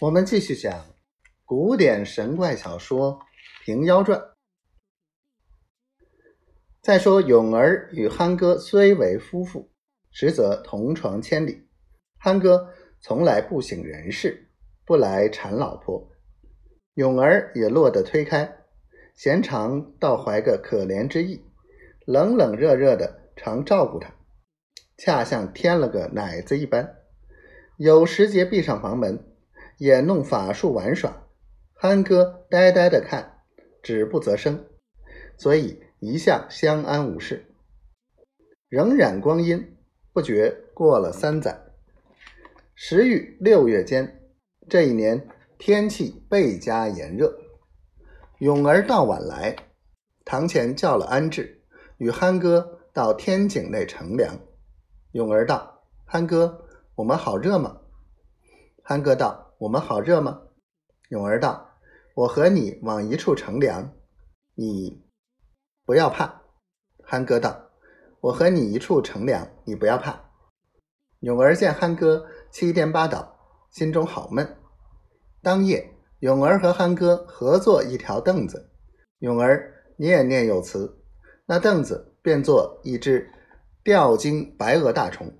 我们继续讲古典神怪小说《平妖传》。再说勇儿与憨哥虽为夫妇，实则同床千里。憨哥从来不省人事，不来缠老婆，勇儿也落得推开，闲常倒怀个可怜之意，冷冷热热的常照顾他，恰像添了个奶子一般。有时节闭上房门。也弄法术玩耍，憨哥呆呆的看，止不择声，所以一向相安无事。仍然光阴不觉过了三载，时遇六月间，这一年天气倍加炎热。永儿到晚来，堂前叫了安置，与憨哥到天井内乘凉。永儿道：“憨哥，我们好热吗？”憨哥道。我们好热吗？勇儿道：“我和你往一处乘凉，你不要怕。”憨哥道：“我和你一处乘凉，你不要怕。”勇儿见憨哥七颠八倒，心中好闷。当夜，勇儿和憨哥合坐一条凳子，勇儿念念有词，那凳子便做一只吊睛白额大虫，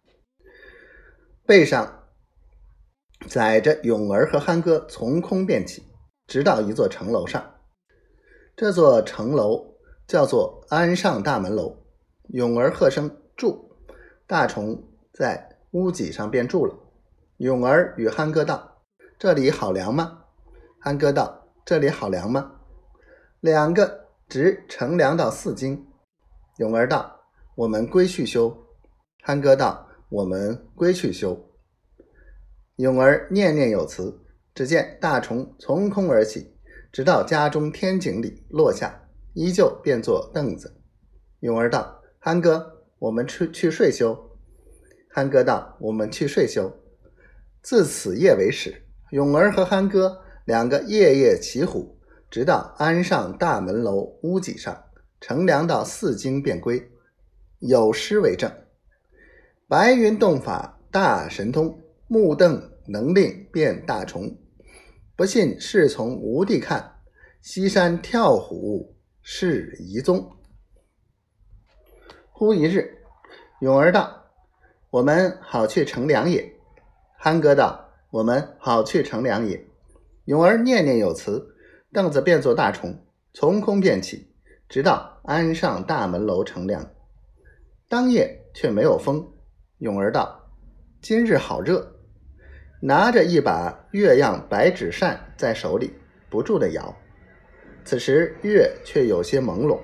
背上。载着勇儿和憨哥从空便起，直到一座城楼上。这座城楼叫做安上大门楼。勇儿喝声住，大虫在屋脊上便住了。勇儿与憨哥道：“这里好凉吗？”憨哥道：“这里好凉吗？”两个直乘凉到四更。勇儿道：“我们归去休。”憨哥道：“我们归去休。”永儿念念有词，只见大虫从空而起，直到家中天井里落下，依旧变作凳子。永儿道：“憨哥，我们去去睡休。”憨哥道：“我们去睡休。”自此夜为始，永儿和憨哥两个夜夜骑虎，直到安上大门楼屋脊上乘凉到四更便归。有诗为证：“白云洞法大神通。”目瞪能令变大虫，不信是从无地看，西山跳虎是遗踪。忽一日，永儿道：“我们好去乘凉也。”憨哥道：“我们好去乘凉也。”永儿念念有词，凳子变作大虫，从空便起，直到安上大门楼乘凉。当夜却没有风。永儿道：“今日好热。”拿着一把月样白纸扇在手里，不住的摇。此时月却有些朦胧，